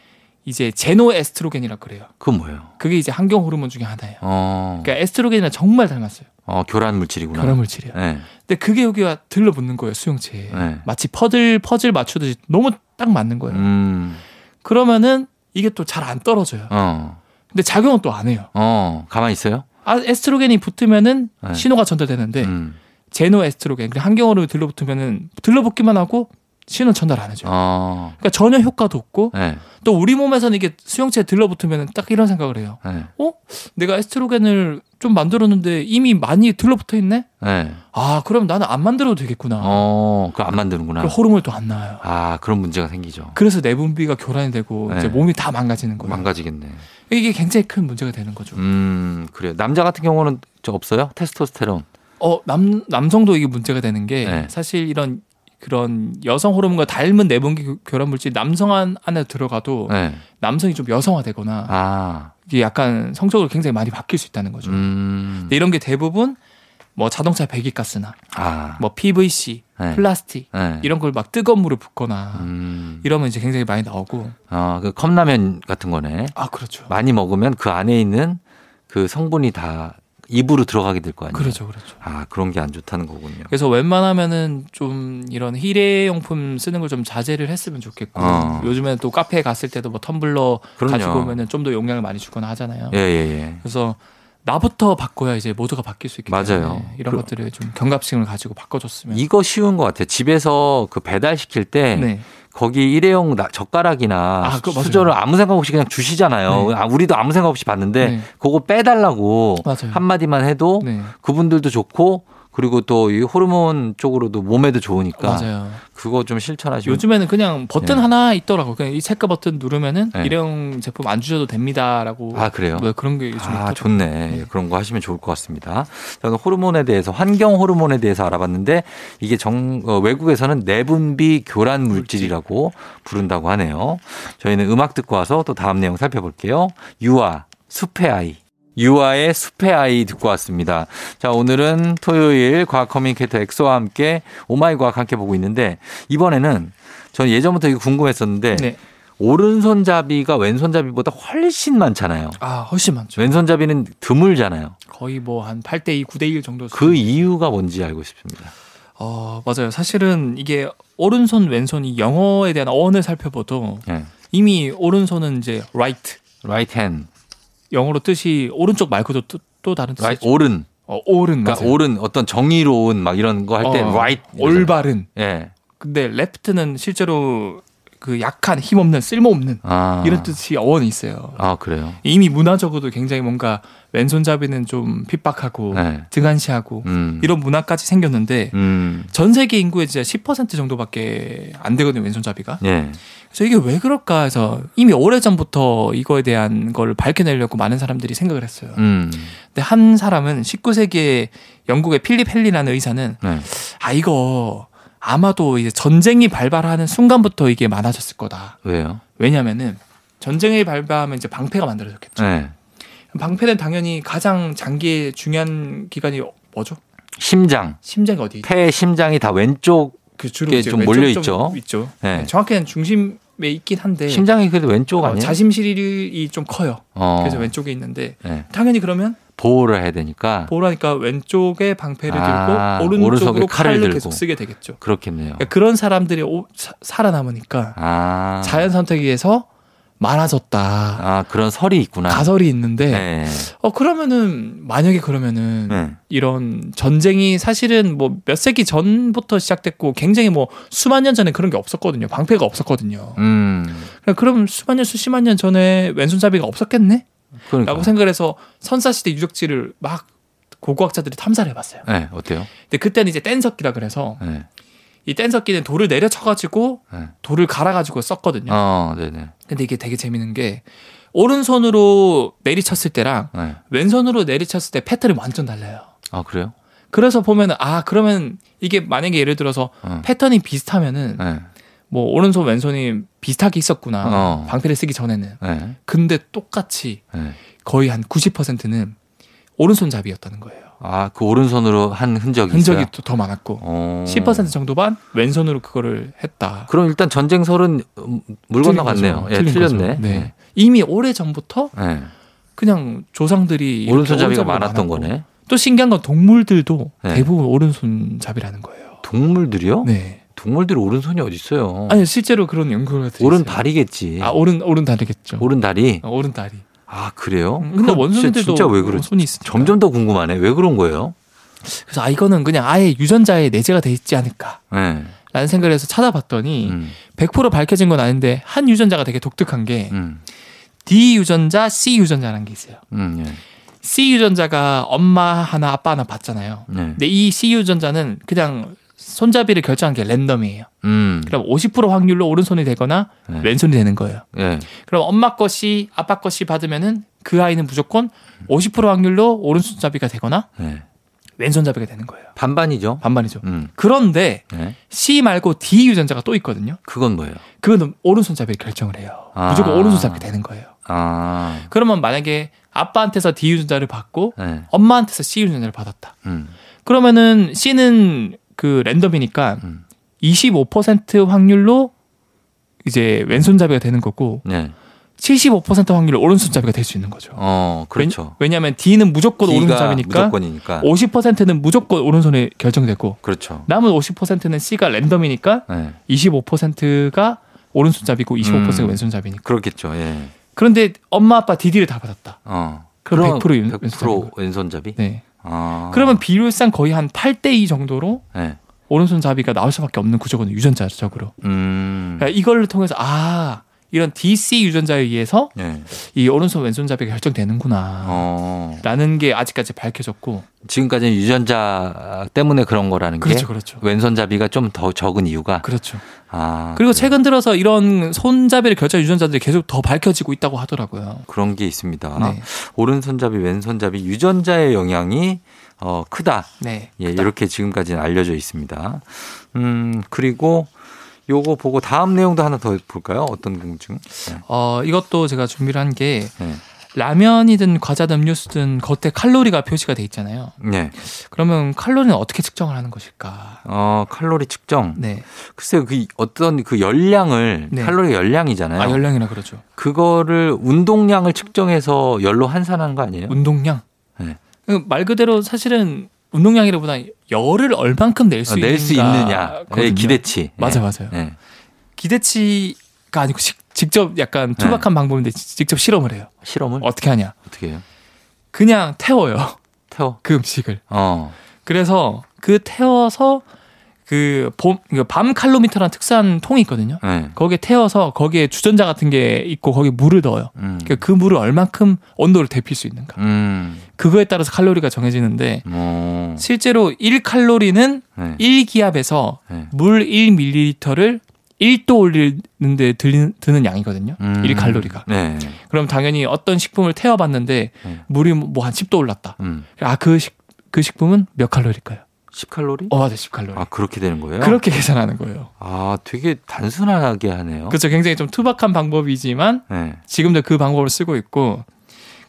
이제 제노 에스트로겐이라고 그래요. 그건 뭐예요? 그게 이제 환경 호르몬 중에 하나예요. 어. 그러니까 에스트로겐이랑 정말 닮았어요. 어, 교란 물질이구나. 그런 물질이에요. 네. 근데 그게 여기가 들러붙는 거예요 수용체에. 네. 마치 퍼즐 퍼즐 맞추듯이 너무 딱 맞는 거예요. 음. 그러면은 이게 또 잘 안 떨어져요. 어. 근데 작용은 또 안 해요. 어. 가만히 있어요? 아, 에스트로겐이 붙으면은 네. 신호가 전달되는데 음. 제노 에스트로겐 그 환경으로 들러붙으면은 들러붙기만 하고 신호 전달 안 해줘요. 어. 그러니까 전혀 효과도 없고 네. 또 우리 몸에서는 이게 수용체에 들러붙으면 딱 이런 생각을 해요. 네. 어? 내가 에스트로겐을 좀 만들었는데 이미 많이 들러붙어 있네? 네. 아, 그럼 나는 안 만들어도 되겠구나. 어. 그거 안 만드는구나. 호르몬이 또안 나와요. 아, 그런 문제가 생기죠. 그래서 내분비가 교란이 되고 네. 이제 몸이 다 망가지는 거예요. 망가지겠네. 이게 굉장히 큰 문제가 되는 거죠. 음, 그래요. 남자 같은 경우는 저 없어요? 테스토스테론. 어, 남 남성도 이게 문제가 되는 게 네. 사실 이런 그런 여성 호르몬과 닮은 내분비 교- 교란 물질 남성 안- 안에 들어가도 네. 남성이 좀 여성화되거나 아. 이게 약간 성적으로 굉장히 많이 바뀔 수 있다는 거죠. 음. 근데 이런 게 대부분 뭐 자동차 배기가스나 아. 뭐 PVC, 네. 플라스틱 네. 이런 걸 막 뜨거운 물을 붓거나 음. 이러면 이제 굉장히 많이 나오고 아, 그 컵라면 같은 거네. 아 그렇죠. 많이 먹으면 그 안에 있는 그 성분이 다 입으로 들어가게 될 거 아니에요. 그렇죠, 그렇죠. 아, 그런 게 안 좋다는 거군요. 그래서 웬만하면은 좀 이런 일회용품 쓰는 걸 좀 자제를 했으면 좋겠고 어. 요즘에는 또 카페에 갔을 때도 뭐 텀블러 그럼요. 가지고 오면은 좀 더 용량을 많이 주거나 하잖아요. 예, 예, 예. 그래서 나부터 바꿔야 이제 모두가 바뀔 수 있기 때문에 맞아요. 이런 그- 것들을 좀 경각심을 가지고 바꿔줬으면. 이거 쉬운 것 같아요. 집에서 그 배달 시킬 때 네. 거기 일회용 나- 젓가락이나 아. 수저를 아무 생각 없이 그냥 주시잖아요. 네. 아, 우리도 아무 생각 없이 봤는데 네. 그거 빼달라고 맞아요. 한마디만 해도 네. 그분들도 좋고 그리고 또 이 호르몬 쪽으로도 몸에도 좋으니까 맞아요. 그거 좀 실천하시면 요즘에는 그냥 버튼 네. 하나 있더라고. 그냥 이 체크 버튼 누르면은 네. 일회용 제품 안 주셔도 됩니다라고. 아 그래요? 뭐 그런 게 요즘 아, 있더라고요. 좋네. 네. 그런 거 하시면 좋을 것 같습니다. 저는 호르몬에 대해서 환경 호르몬에 대해서 알아봤는데 이게 정 어, 외국에서는 내분비 교란 물질이라고 부른다고 하네요. 저희는 음악 듣고 와서 또 다음 내용 살펴볼게요. 유아 숲의 아이. 유아의 숲의 아이 듣고 왔습니다. 자, 오늘은 토요일 과학 커뮤니케이터 엑소와 함께 오마이 과학 함께 보고 있는데 이번에는 저는 예전부터 이거 궁금했었는데 네. 오른손잡이가 왼손잡이보다 훨씬 많잖아요. 아 훨씬 많죠. 왼손잡이는 드물잖아요. 거의 뭐 한 8대2, 9대1 정도. 그 이유가 뭔지 알고 싶습니다. 어 맞아요. 사실은 이게 오른손 왼손이 영어에 대한 어원을 살펴봐도 예. 이미 오른손은 이제 right right hand, 영어로 뜻이 오른쪽 말고도 또, 또 다른 뜻이죠. right, 옳은. 어, 옳은 그러니까 맞아요. 옳은 어떤 정의로운 막 이런 거 할때 어, right. 올바른. 예. 근데 left는 실제로 그 약한 힘없는 쓸모없는 아. 이런 뜻이 어원이 있어요. 아, 그래요. 이미 문화적으로도 굉장히 뭔가 왼손잡이는 좀 핍박하고 네. 등한시하고 음. 이런 문화까지 생겼는데 음. 전 세계 인구의 진짜 10% 정도밖에 안 되거든요 왼손잡이가. 예. 그래서 이게 왜 그럴까 해서 이미 오래 전부터 이거에 대한 걸 밝혀내려고 많은 사람들이 생각을 했어요. 음. 근데 한 사람은 19세기에 영국의 필립 헬리라는 의사는 네. 아 이거 아마도 이제 전쟁이 발발하는 순간부터 이게 많아졌을 거다. 왜요? 왜냐면은 전쟁이 발발하면 이제 방패가 만들어졌겠죠. 네. 방패는 당연히 가장 장기의 중요한 기관이 뭐죠? 심장. 심장이 어디? 폐 심장이 다 왼쪽 그 주로 좀 몰려 좀 있죠. 있죠. 네. 정확히는 중심에 있긴 한데 심장이 그래도 왼쪽 어, 아니에요? 자심실이 좀 커요. 어. 그래서 왼쪽에 있는데 네. 당연히 그러면 보호를 해야 되니까 보라니까 왼쪽에 방패를 아, 들고 오른쪽으로 칼을 칼을, 들고. 계속 쓰게 되겠죠. 그렇겠네요. 그러니까 그런 사람들이 오- 사- 살아남으니까 아. 자연 선택에 의해서 많아졌다. 아, 그런 설이 있구나. 가설이 있는데 네. 어 그러면은 만약에 그러면은 네. 이런 전쟁이 사실은 뭐 몇 세기 전부터 시작됐고 굉장히 뭐 수만 년 전에 그런 게 없었거든요. 방패가 없었거든요. 음. 그럼 그럼 수만 년 수십만 년 전에 왼손잡이가 없었겠네? 그러니까. 라고 생각을 해서 선사시대 유적지를 막 고고학자들이 탐사를 해봤어요. 네, 어때요? 근데 그때는 이제 뗀석기라 그래서 네. 이 뗀석기는 돌을 내려쳐가지고 네. 돌을 갈아가지고 썼거든요. 어, 네네. 근데 이게 되게 재밌는 게 오른손으로 내리쳤을 때랑 네. 왼손으로 내리쳤을 때 패턴이 완전 달라요. 아, 그래요? 그래서 보면은 아 그러면 이게 만약에 예를 들어서 어. 패턴이 비슷하면은 네. 뭐 오른손 왼손이 비슷하게 있었구나 어. 방패를 쓰기 전에는 네. 근데 똑같이 네. 거의 한 90%는 오른손잡이였다는 거예요. 아, 그 오른손으로 한 흔적이 흔적이 있어요? 또더 많았고 어. 10% 정도만 왼손으로 그거를 했다. 그럼 일단 전쟁설은 음, 물 건너갔네요. 예, 틀렸네. 네. 이미 오래 전부터 네. 그냥 조상들이 오른손잡이가 많았던 거네. 또 신기한 건 동물들도 네. 대부분 오른손잡이라는 거예요. 동물들이요? 네. 동물들이 오른손이 어디 있어요? 아니 실제로 그런 연구가 돼 오른. 다리겠지. 아 오른 오른 다리겠죠. 오른 다리. 어, 오른 다리. 아 그래요? 음, 근데 원숭이들도 진짜, 왜 그러지? 점점 더 궁금하네. 왜 그런 거예요? 그래서 아 이거는 그냥 아예 유전자에 내재가 돼 있지 않을까라는 네. 생각을 해서 찾아봤더니 음, 100% 밝혀진 건 아닌데 한 유전자가 되게 독특한 게 음, D 유전자, C 유전자라는 게 있어요. 음, 예. C 유전자가 엄마 하나 아빠 하나 봤잖아요. 네. 근데 이 C 유전자는 그냥 손잡이를 결정한 게 랜덤이에요. 음, 그럼 50% 확률로 오른손이 되거나 네. 왼손이 되는 거예요. 예. 그럼 엄마 것이 아빠 것이 받으면은 그 아이는 무조건 50% 확률로 오른손잡이가 되거나 네. 왼손잡이가 되는 거예요. 반반이죠. 반반이죠. 음, 그런데 네. C 말고 D 유전자가 또 있거든요. 그건 뭐예요? 그거는 오른손잡이를 결정을 해요. 아. 무조건 오른손잡이 되는 거예요. 아, 그러면 만약에 아빠한테서 D 유전자를 받고 네. 엄마한테서 C 유전자를 받았다. 음, 그러면은 C는 그 랜덤이니까 음. 25% 확률로 이제 왼손잡이가 되는 거고 네. 75% 확률로 오른손잡이가 될 수 있는 거죠. 어, 그렇죠. 왜냐, 면 D는 무조건 오른손잡이니까 무조건이니까. 50%는 무조건 오른손에 결정되고 그렇죠. 남은 50%는 C가 랜덤이니까 네. 25%가 오른손잡이고 25%가 음. 왼손잡이니까. 그렇겠죠. 예. 그런데 엄마 아빠 DD를 다 받았다. 어. 그럼 100% 왼- 100% 왼손잡이? 네. 아. 그러면 비율상 거의 한 8대 2 정도로 네. 오른손 잡이가 나올 수밖에 없는 구조거든요. 유전자적으로. 음. 그러니까 이걸 통해서 아 이런 DC 유전자에 의해서 네. 이 오른손 왼손잡이가 결정되는구나. 어. 라는 게 아직까지 밝혀졌고. 지금까지는 유전자 때문에 그런 거라는 그렇죠, 게 그렇죠. 왼손잡이가 좀 더 적은 이유가 그렇죠. 아. 그리고 그래요. 최근 들어서 이런 손잡이를 결정 유전자들이 계속 더 밝혀지고 있다고 하더라고요. 그런 게 있습니다. 네. 오른손잡이, 왼손잡이 유전자의 영향이 어, 크다. 네. 예, 이렇게 지금까지는 알려져 있습니다. 음, 그리고 요거 보고 다음 내용도 하나 더 볼까요? 어떤 궁증? 네. 어, 이것도 제가 준비를 한게 네. 라면이든 과자든 음료수든 겉에 칼로리가 표시가 돼 있잖아요. 네. 그러면 칼로리는 어떻게 측정을 하는 것일까? 어, 칼로리 측정. 네. 글쎄요, 그 어떤 그 열량을 네. 칼로리 열량이잖아요. 아, 열량이라 그러죠. 그거를 운동량을 측정해서 열로 환산하는 거 아니에요? 운동량. 네. 그말 그대로 사실은 운동량이라보다 열을 얼만큼 낼수 어, 낼수 있는가 있느냐. 네. 기대치. 맞아 네. 맞아요. 네. 기대치가 아니고 식- 직접 약간 투박한 방법인데 지- 직접 실험을 해요. 실험을 어떻게 하냐? 어떻게 해요? 그냥 태워요. 태워. 그 음식을. 어. 그래서 그 태워서 그 봄, 그밤 칼로미터라는 특수한 통이 있거든요. 네. 거기에 태워서 거기에 주전자 같은 게 있고 거기에 물을 넣어요. 음. 그러니까 그 물을 얼만큼 온도를 데필 수 있는가. 음. 그거에 따라서 칼로리가 정해지는데 어. 실제로 1칼로리는 네. 1기압에서 네. 물 1ml를 1도 올리는데 드는 양이거든요. 음. 1칼로리가. 네. 그럼 당연히 어떤 식품을 태워봤는데 네. 물이 뭐 한 10도 올랐다. 음. 아, 그, 식, 그 식품은 몇 칼로리일까요? 10칼로리? 어, 맞아, 10칼로리. 아, 그렇게 되는 거예요? 그렇게 계산하는 거예요. 아, 되게 단순하게 하네요. 그렇죠. 굉장히 좀 투박한 방법이지만 네. 지금도 그 방법을 쓰고 있고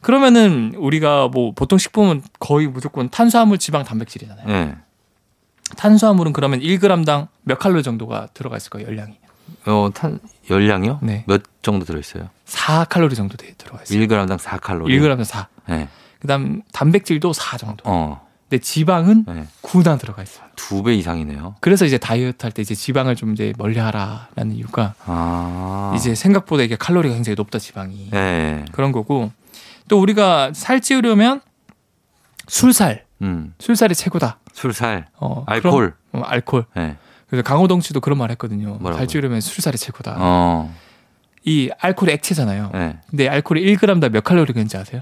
그러면은 우리가 뭐 보통 식품은 거의 무조건 탄수화물, 지방, 단백질이잖아요. 네. 탄수화물은 그러면 1g당 몇 칼로리 정도가 들어가 있을 거예요, 열량이. 어, 탄 열량이요? 네. 몇 정도 들어 있어요? 4칼로리 정도 돼- 들어가 있어요. 1g당 4칼로리. 1g당 4. 네. 그다음 단백질도 4 정도. 어. 근데 지방은 네. 9나 들어가 있어요. 두 배 이상이네요. 그래서 이제 다이어트 할 때 이제 지방을 좀 이제 멀리 하라라는 이유가 아. 이제 생각보다 이게 칼로리가 굉장히 높다 지방이 네. 그런 거고 또 우리가 살 찌우려면 술살 음. 술살이 최고다. 술살, 어, 알코올. 그럼- 어, 알코올. 네. 그래서 강호동 씨도 그런 말 했거든요. 뭐라고요? 살 찌우려면 술살이 최고다. 어. 이 알코올이 액체잖아요. 네. 근데 알코올이 1g당 몇 칼로리인지 아세요?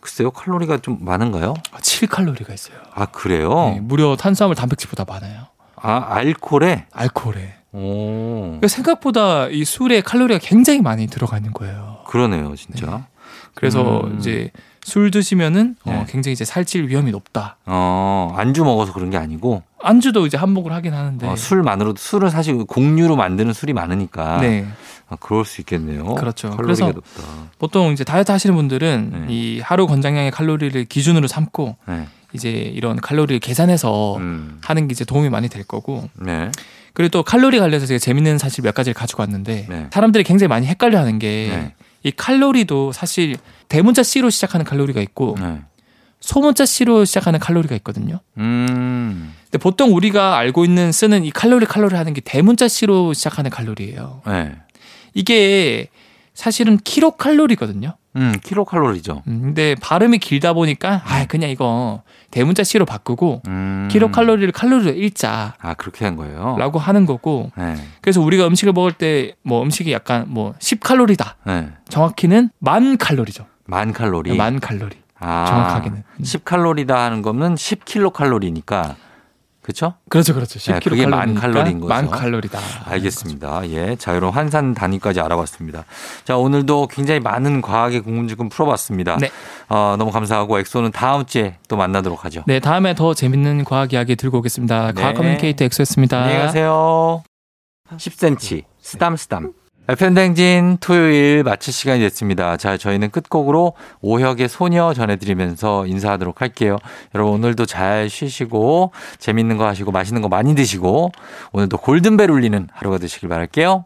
글쎄요, 칼로리가 좀 많은가요? 7칼로리가 있어요. 아, 그래요? 네, 무려 탄수화물 단백질보다 많아요. 아, 알코올에? 알코올에. 오. 그러니까 생각보다 이 술에 칼로리가 굉장히 많이 들어가 있는 거예요. 그러네요, 진짜. 그래서 음. 이제 술 드시면은 어, 네. 굉장히 이제 살찔 위험이 높다. 어, 안주 먹어서 그런 게 아니고, 안주도 이제 한몫을 하긴 하는데. 어, 술만으로도, 술은 사실 공유로 만드는 술이 많으니까. 네. 아, 그럴 수 있겠네요. 그렇죠. 그래서 높다. 보통 이제 다이어트 하시는 분들은 네. 이 하루 권장량의 칼로리를 기준으로 삼고 네. 이제 이런 칼로리를 계산해서 음. 하는 게 이제 도움이 많이 될 거고 네. 그리고 또 칼로리 관련해서 제가 재밌는 사실 몇 가지를 가지고 왔는데 네. 사람들이 굉장히 많이 헷갈려 하는 게 네. 이 칼로리도 사실 대문자 C로 시작하는 칼로리가 있고 네. 소문자 C로 시작하는 칼로리가 있거든요. 음. 근데 보통 우리가 알고 있는 쓰는 이 칼로리 칼로리 하는 게 대문자 C로 시작하는 칼로리예요. 네. 이게 사실은 킬로칼로리거든요. 음, 킬로칼로리죠. 음, 근데 발음이 길다 보니까 아 그냥 이거 대문자 C로 바꾸고 음. 킬로칼로리를 칼로리로 읽자라고 아, 그렇게 한 거예요? 하는 거고 네. 그래서 우리가 음식을 먹을 때 뭐 음식이 약간 뭐 10칼로리다 네. 정확히는 만 칼로리죠 만 칼로리. 만 칼로리 아, 정확하게는. 음. 10칼로리다 하는 거면 10킬로칼로리니까. 그렇죠? 그렇죠 그렇죠 네, 10kcal 그게 만 칼로리인 거죠. 만 칼로리다 알겠습니다. 예. 자, 이런 환산 단위까지 알아봤습니다. 자, 오늘도 굉장히 많은 과학의 궁금증 풀어봤습니다. 네. 어, 너무 감사하고 엑소는 다음 주에 또 만나도록 하죠. 네 다음에 더 재밌는 과학 이야기 들고 오겠습니다 네. 과학 커뮤니케이터 엑소였습니다 안녕히 가세요. 10cm, 쓰담쓰담. FM대행진 토요일 마칠 시간이 됐습니다. 자, 저희는 끝곡으로 오혁의 소녀 전해드리면서 인사하도록 할게요. 여러분, 오늘도 잘 쉬시고, 재밌는 거 하시고, 맛있는 거 많이 드시고, 오늘도 골든벨 울리는 하루가 되시길 바랄게요.